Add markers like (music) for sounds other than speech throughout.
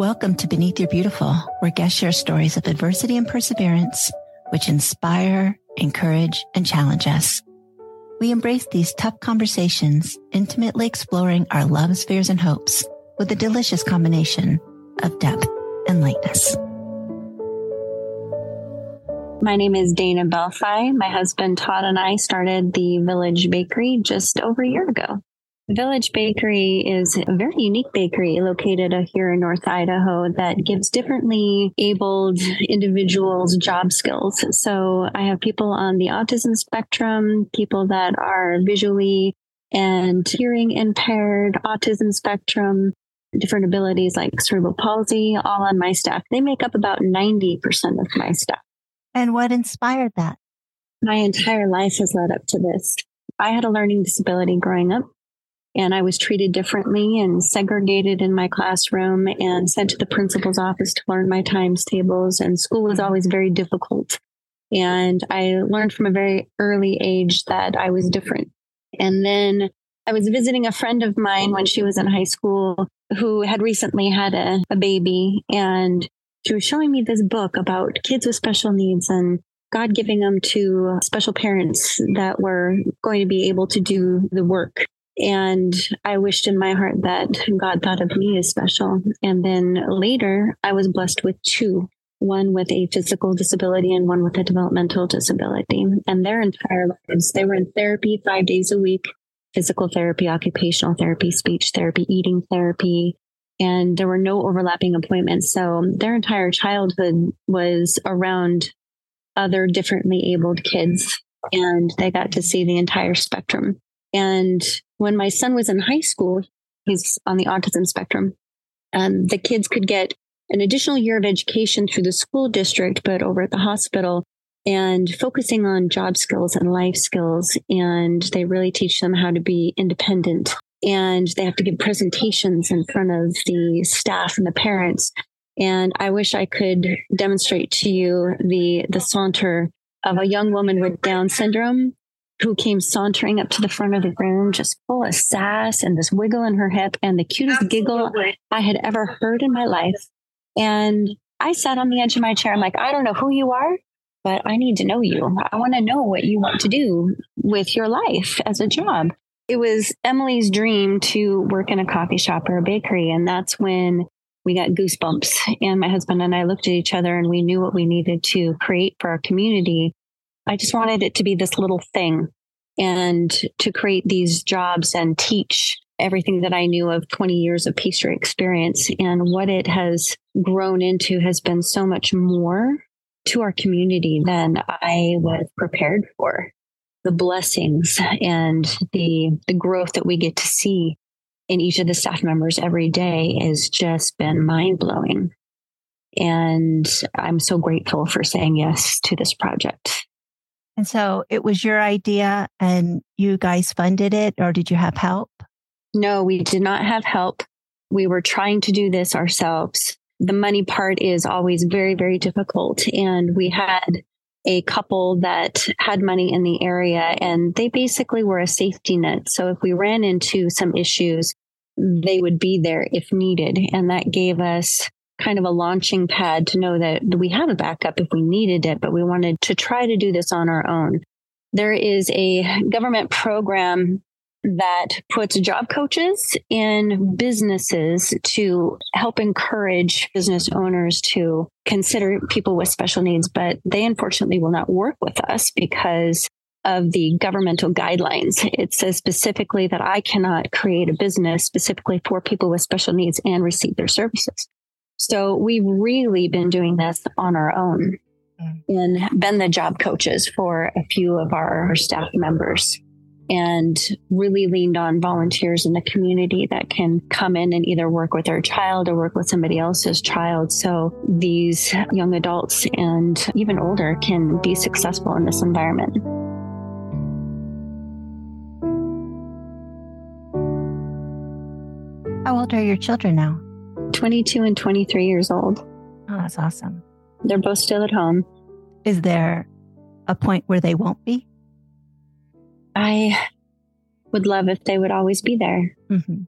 Welcome to Beneath Your Beautiful, where guests share stories of adversity and perseverance, which inspire, encourage, and challenge us. We embrace these tough conversations, intimately exploring our loves, fears, and hopes with a delicious combination of depth and lightness. My name is Dana Bellefeuille. My husband Todd and I started the Village Bakery just over a year ago. Village Bakery is a very unique bakery located here in North Idaho that gives differently abled individuals job skills. So I have people on the autism spectrum, people that are visually and hearing impaired, autism spectrum, different abilities like cerebral palsy, all on my staff. They make up about 90% of my staff. And what inspired that? My entire life has led up to this. I had a learning disability growing up and I was treated differently and segregated in my classroom and sent to the principal's office to learn my times tables. And school was always very difficult. And I learned from a very early age that I was different. And then I was visiting a friend of mine when she was in high school who had recently had a, a baby. And she was showing me this book about kids with special needs and God giving them to special parents that were going to be able to do the work and I wished in my heart that God thought of me as special. And then later, I was blessed with two one with a physical disability and one with a developmental disability. And their entire lives, they were in therapy five days a week physical therapy, occupational therapy, speech therapy, eating therapy. And there were no overlapping appointments. So their entire childhood was around other differently abled kids. And they got to see the entire spectrum. And when my son was in high school, he's on the autism spectrum, um, the kids could get an additional year of education through the school district, but over at the hospital and focusing on job skills and life skills. And they really teach them how to be independent. And they have to give presentations in front of the staff and the parents. And I wish I could demonstrate to you the, the saunter of a young woman with Down syndrome who came sauntering up to the front of the room, just full of sass and this wiggle in her hip and the cutest Absolutely. giggle I had ever heard in my life. And I sat on the edge of my chair. I'm like, I don't know who you are, but I need to know you. I want to know what you want to do with your life as a job. It was Emily's dream to work in a coffee shop or a bakery. And that's when we got goosebumps. And my husband and I looked at each other and we knew what we needed to create for our community. I just wanted it to be this little thing and to create these jobs and teach everything that I knew of 20 years of pastry experience. And what it has grown into has been so much more to our community than I was prepared for. The blessings and the, the growth that we get to see in each of the staff members every day has just been mind blowing. And I'm so grateful for saying yes to this project. And so it was your idea and you guys funded it, or did you have help? No, we did not have help. We were trying to do this ourselves. The money part is always very, very difficult. And we had a couple that had money in the area and they basically were a safety net. So if we ran into some issues, they would be there if needed. And that gave us kind of a launching pad to know that we have a backup if we needed it, but we wanted to try to do this on our own. There is a government program that puts job coaches in businesses to help encourage business owners to consider people with special needs, but they unfortunately will not work with us because of the governmental guidelines. It says specifically that I cannot create a business specifically for people with special needs and receive their services. So we've really been doing this on our own mm. and been the job coaches for a few of our staff members and really leaned on volunteers in the community that can come in and either work with their child or work with somebody else's child. So these young adults and even older can be successful in this environment. How old are your children now? 22 and 23 years old. Oh, that's awesome. They're both still at home. Is there a point where they won't be? I would love if they would always be there. Mm-hmm.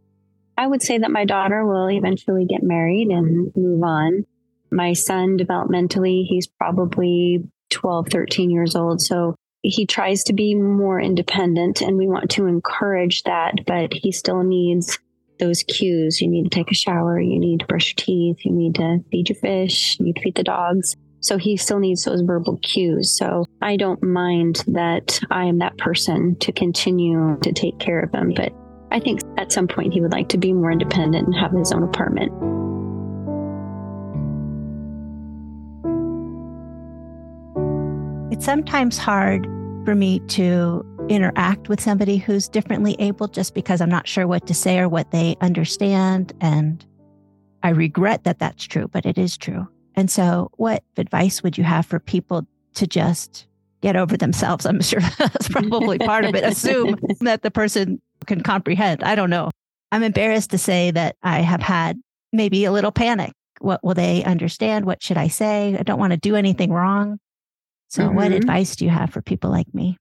I would say that my daughter will eventually get married and move on. My son, developmentally, he's probably 12, 13 years old. So he tries to be more independent and we want to encourage that, but he still needs those cues. You need to take a shower, you need to brush your teeth, you need to feed your fish, you need to feed the dogs. So he still needs those verbal cues. So I don't mind that I am that person to continue to take care of him. But I think at some point he would like to be more independent and have his own apartment. It's sometimes hard for me to interact with somebody who's differently able just because I'm not sure what to say or what they understand. And I regret that that's true, but it is true. And so, what advice would you have for people to just get over themselves? I'm sure (laughs) that's probably part of it. Assume (laughs) that the person can comprehend. I don't know. I'm embarrassed to say that I have had maybe a little panic. What will they understand? What should I say? I don't want to do anything wrong. So, mm-hmm. what advice do you have for people like me?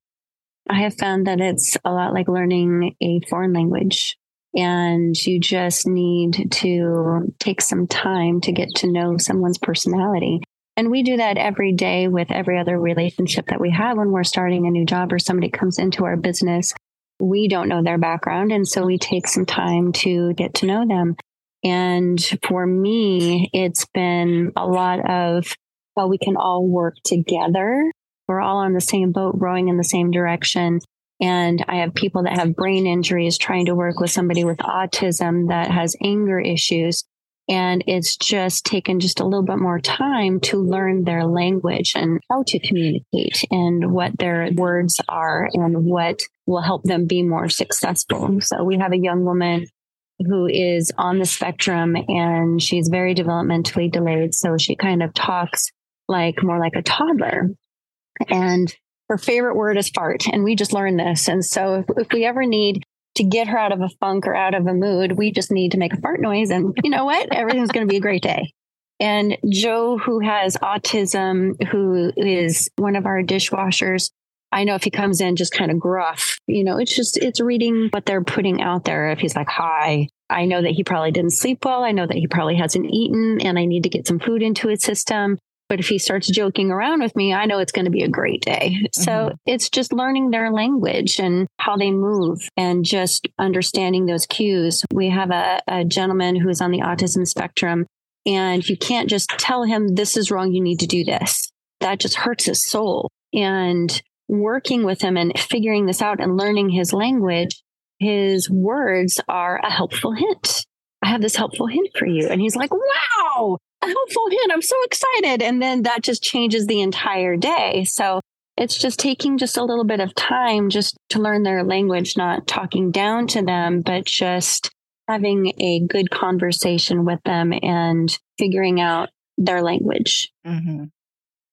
I have found that it's a lot like learning a foreign language and you just need to take some time to get to know someone's personality. And we do that every day with every other relationship that we have when we're starting a new job or somebody comes into our business. We don't know their background. And so we take some time to get to know them. And for me, it's been a lot of, well, we can all work together. We're all on the same boat, rowing in the same direction. And I have people that have brain injuries trying to work with somebody with autism that has anger issues. And it's just taken just a little bit more time to learn their language and how to communicate and what their words are and what will help them be more successful. So we have a young woman who is on the spectrum and she's very developmentally delayed. So she kind of talks like more like a toddler. And her favorite word is fart. And we just learned this. And so if, if we ever need to get her out of a funk or out of a mood, we just need to make a fart noise. And you know what? Everything's going to be a great day. And Joe, who has autism, who is one of our dishwashers, I know if he comes in just kind of gruff, you know, it's just, it's reading what they're putting out there. If he's like, hi, I know that he probably didn't sleep well. I know that he probably hasn't eaten and I need to get some food into his system. But if he starts joking around with me, I know it's going to be a great day. Mm-hmm. So it's just learning their language and how they move and just understanding those cues. We have a, a gentleman who is on the autism spectrum, and you can't just tell him, this is wrong, you need to do this. That just hurts his soul. And working with him and figuring this out and learning his language, his words are a helpful hint. I have this helpful hint for you. And he's like, wow, helpful hint. I'm so excited. And then that just changes the entire day. So it's just taking just a little bit of time just to learn their language, not talking down to them, but just having a good conversation with them and figuring out their language. Mm-hmm.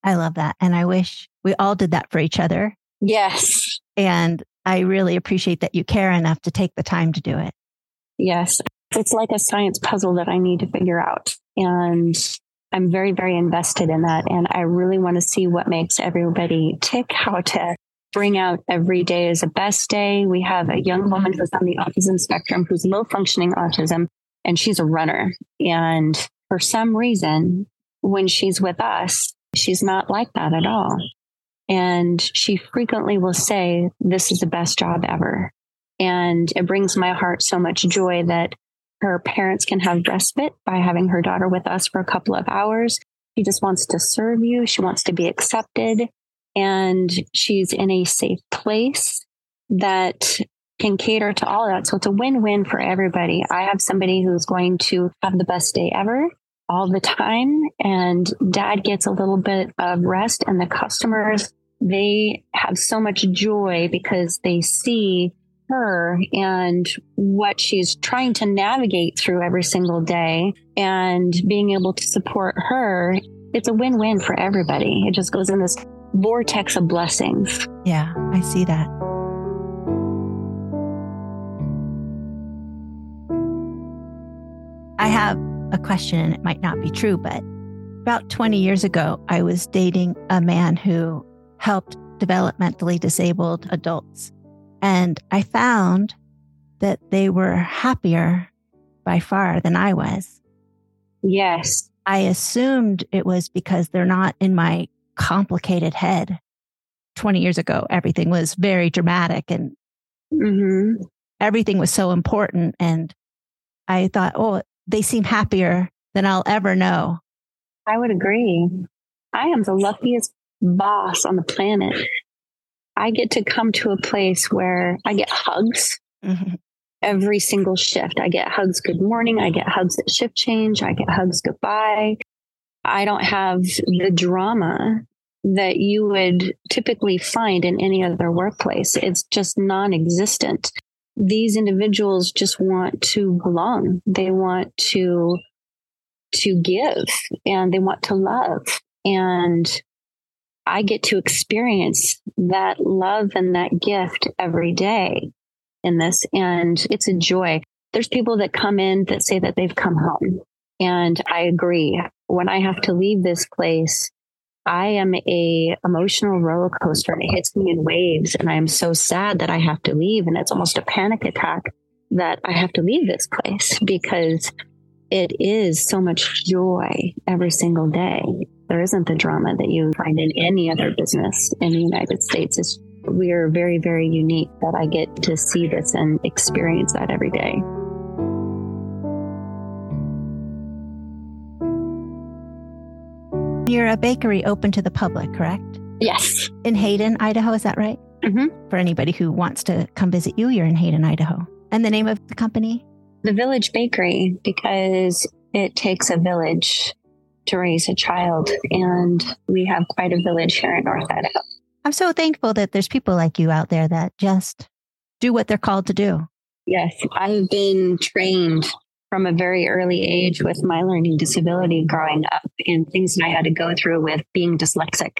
I love that. And I wish we all did that for each other. Yes. And I really appreciate that you care enough to take the time to do it. Yes. It's like a science puzzle that I need to figure out. And I'm very, very invested in that. And I really want to see what makes everybody tick, how to bring out every day as a best day. We have a young woman who's on the autism spectrum who's low functioning autism, and she's a runner. And for some reason, when she's with us, she's not like that at all. And she frequently will say, This is the best job ever. And it brings my heart so much joy that her parents can have respite by having her daughter with us for a couple of hours. She just wants to serve you. She wants to be accepted and she's in a safe place that can cater to all of that. So it's a win-win for everybody. I have somebody who's going to have the best day ever all the time and dad gets a little bit of rest and the customers they have so much joy because they see her and what she's trying to navigate through every single day and being able to support her, it's a win win for everybody. It just goes in this vortex of blessings. Yeah, I see that. I have a question, and it might not be true, but about 20 years ago, I was dating a man who helped developmentally disabled adults and I found that they were happier by far than I was. Yes. I assumed it was because they're not in my complicated head. 20 years ago, everything was very dramatic and Mm-hmm. everything was so important. And I thought, oh, they seem happier than I'll ever know. I would agree. I am the luckiest boss on the planet. I get to come to a place where I get hugs mm-hmm. every single shift. I get hugs good morning. I get hugs at shift change. I get hugs goodbye. I don't have the drama that you would typically find in any other workplace. It's just non existent. These individuals just want to belong. They want to to give and they want to love. And I get to experience that love and that gift every day in this. And it's a joy. There's people that come in that say that they've come home. And I agree. When I have to leave this place, I am a emotional roller coaster and it hits me in waves. And I am so sad that I have to leave. And it's almost a panic attack that I have to leave this place because it is so much joy every single day. There isn't the drama that you find in any other business in the United States. It's, we are very, very unique that I get to see this and experience that every day. You're a bakery open to the public, correct? Yes. In Hayden, Idaho, is that right? Mhm. For anybody who wants to come visit you, you're in Hayden, Idaho. And the name of the company? The Village Bakery, because it takes a village to raise a child. And we have quite a village here in North Idaho. I'm so thankful that there's people like you out there that just do what they're called to do. Yes, I've been trained from a very early age with my learning disability growing up and things that I had to go through with being dyslexic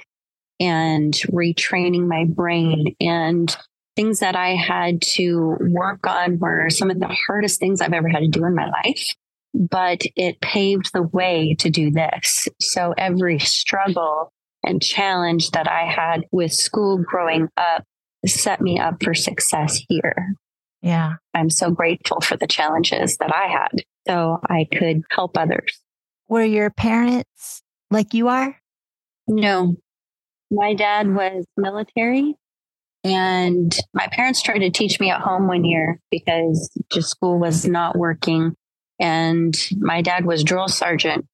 and retraining my brain and things that I had to work on were some of the hardest things I've ever had to do in my life. But it paved the way to do this. So every struggle and challenge that I had with school growing up set me up for success here. Yeah. I'm so grateful for the challenges that I had so I could help others. Were your parents like you are? No, my dad was military and my parents tried to teach me at home one year because just school was not working. And my dad was drill sergeant.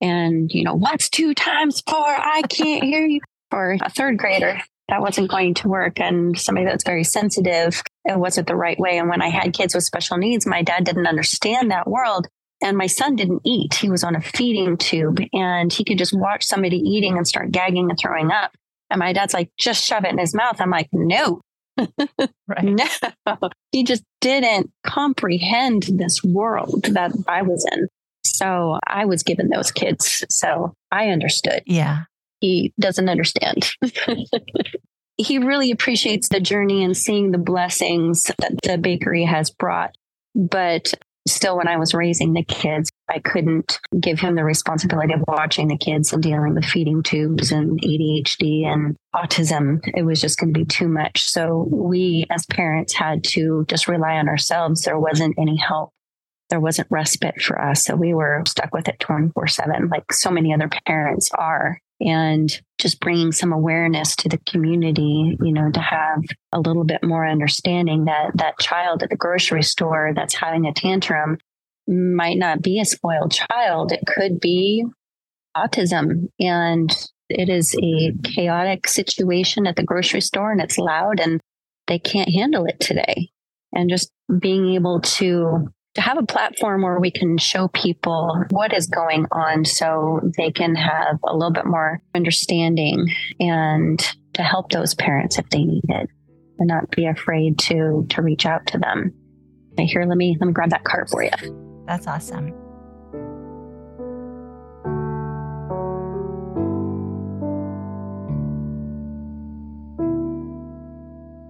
And, you know, what's two times four? I can't hear you. For a third grader, that wasn't going to work. And somebody that's very sensitive, it wasn't the right way. And when I had kids with special needs, my dad didn't understand that world. And my son didn't eat. He was on a feeding tube and he could just watch somebody eating and start gagging and throwing up. And my dad's like, just shove it in his mouth. I'm like, no, Right. no. He just didn't comprehend this world that I was in. So I was given those kids. So I understood. Yeah. He doesn't understand. (laughs) he really appreciates the journey and seeing the blessings that the bakery has brought. But still, when I was raising the kids, I couldn't give him the responsibility of watching the kids and dealing with feeding tubes and ADHD and autism. It was just going to be too much. So we, as parents, had to just rely on ourselves. There wasn't any help. There wasn't respite for us. So we were stuck with it 24 7, like so many other parents are and just bringing some awareness to the community you know to have a little bit more understanding that that child at the grocery store that's having a tantrum might not be a spoiled child. It could be autism. And it is a chaotic situation at the grocery store and it's loud and they can't handle it today. And just being able to to have a platform where we can show people what is going on so they can have a little bit more understanding and to help those parents if they need it and not be afraid to to reach out to them. Okay, here, let me let me grab that card for you. That's awesome.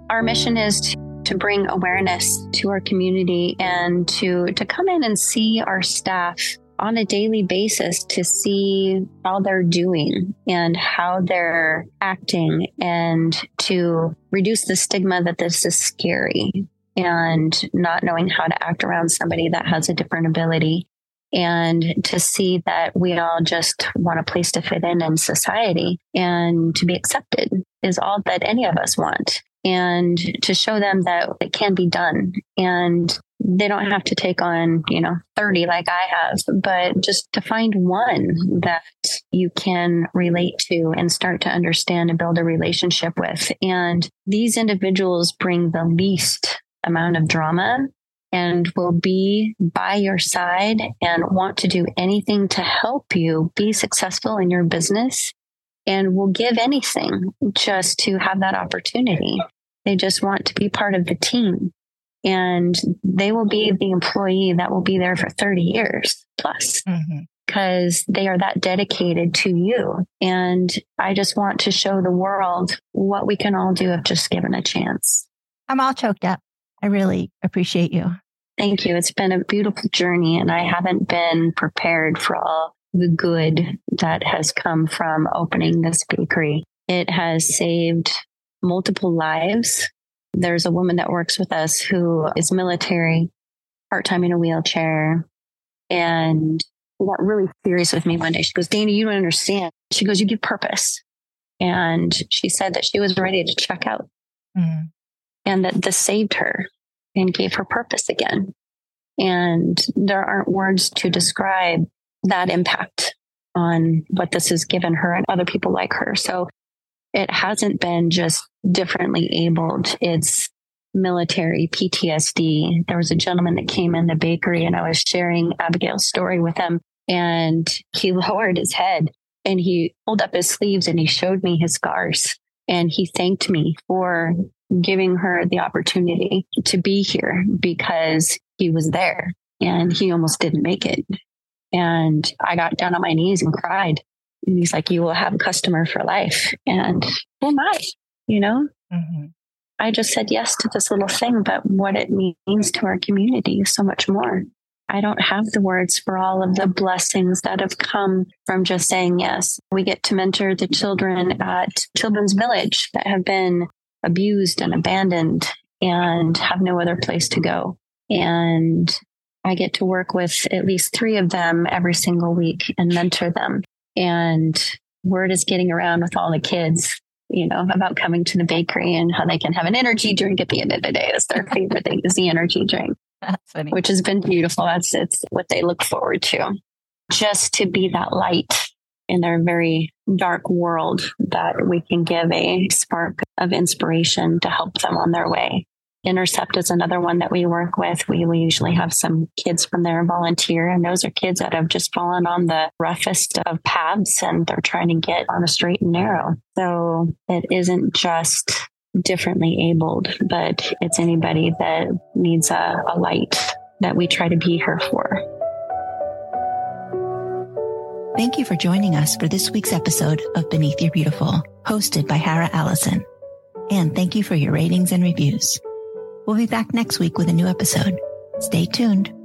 Our mission is to to bring awareness to our community and to to come in and see our staff on a daily basis to see how they're doing and how they're acting and to reduce the stigma that this is scary and not knowing how to act around somebody that has a different ability. And to see that we all just want a place to fit in in society and to be accepted is all that any of us want and to show them that it can be done and they don't have to take on, you know, 30 like I have, but just to find one that you can relate to and start to understand and build a relationship with. And these individuals bring the least amount of drama and will be by your side and want to do anything to help you be successful in your business and will give anything just to have that opportunity. They just want to be part of the team and they will be the employee that will be there for 30 years plus. Mm-hmm because they are that dedicated to you. And I just want to show the world what we can all do if just given a chance. I'm all choked up. I really appreciate you. Thank you. It's been a beautiful journey, and I haven't been prepared for all the good that has come from opening this bakery. It has saved multiple lives. There's a woman that works with us who is military, part time in a wheelchair, and got really serious with me one day. She goes, Dana, you don't understand. She goes, You give purpose. And she said that she was ready to check out mm. and that this saved her and gave her purpose again. And there aren't words to describe that impact on what this has given her and other people like her. So it hasn't been just differently abled. It's military PTSD. There was a gentleman that came in the bakery and I was sharing Abigail's story with him and he (laughs) lowered his head and he pulled up his sleeves and he showed me his scars and he thanked me for giving her the opportunity to be here because he was there and he almost didn't make it. And I got down on my knees and cried. And he's like, You will have a customer for life. And who am I? You know? Mm-hmm. I just said yes to this little thing, but what it means to our community is so much more. I don't have the words for all of the blessings that have come from just saying yes. We get to mentor the children at Children's Village that have been abused and abandoned and have no other place to go. And I get to work with at least three of them every single week and mentor them. And word is getting around with all the kids, you know, about coming to the bakery and how they can have an energy drink at the end of the day. It's their favorite thing is the energy drink. That's. Which has been beautiful. That's it's what they look forward to. Just to be that light in their very dark world that we can give a spark of inspiration to help them on their way. Intercept is another one that we work with. We, we usually have some kids from there volunteer, and those are kids that have just fallen on the roughest of paths and they're trying to get on a straight and narrow. So it isn't just differently abled, but it's anybody that needs a, a light that we try to be here for. Thank you for joining us for this week's episode of Beneath Your Beautiful, hosted by Hara Allison. And thank you for your ratings and reviews. We'll be back next week with a new episode. Stay tuned.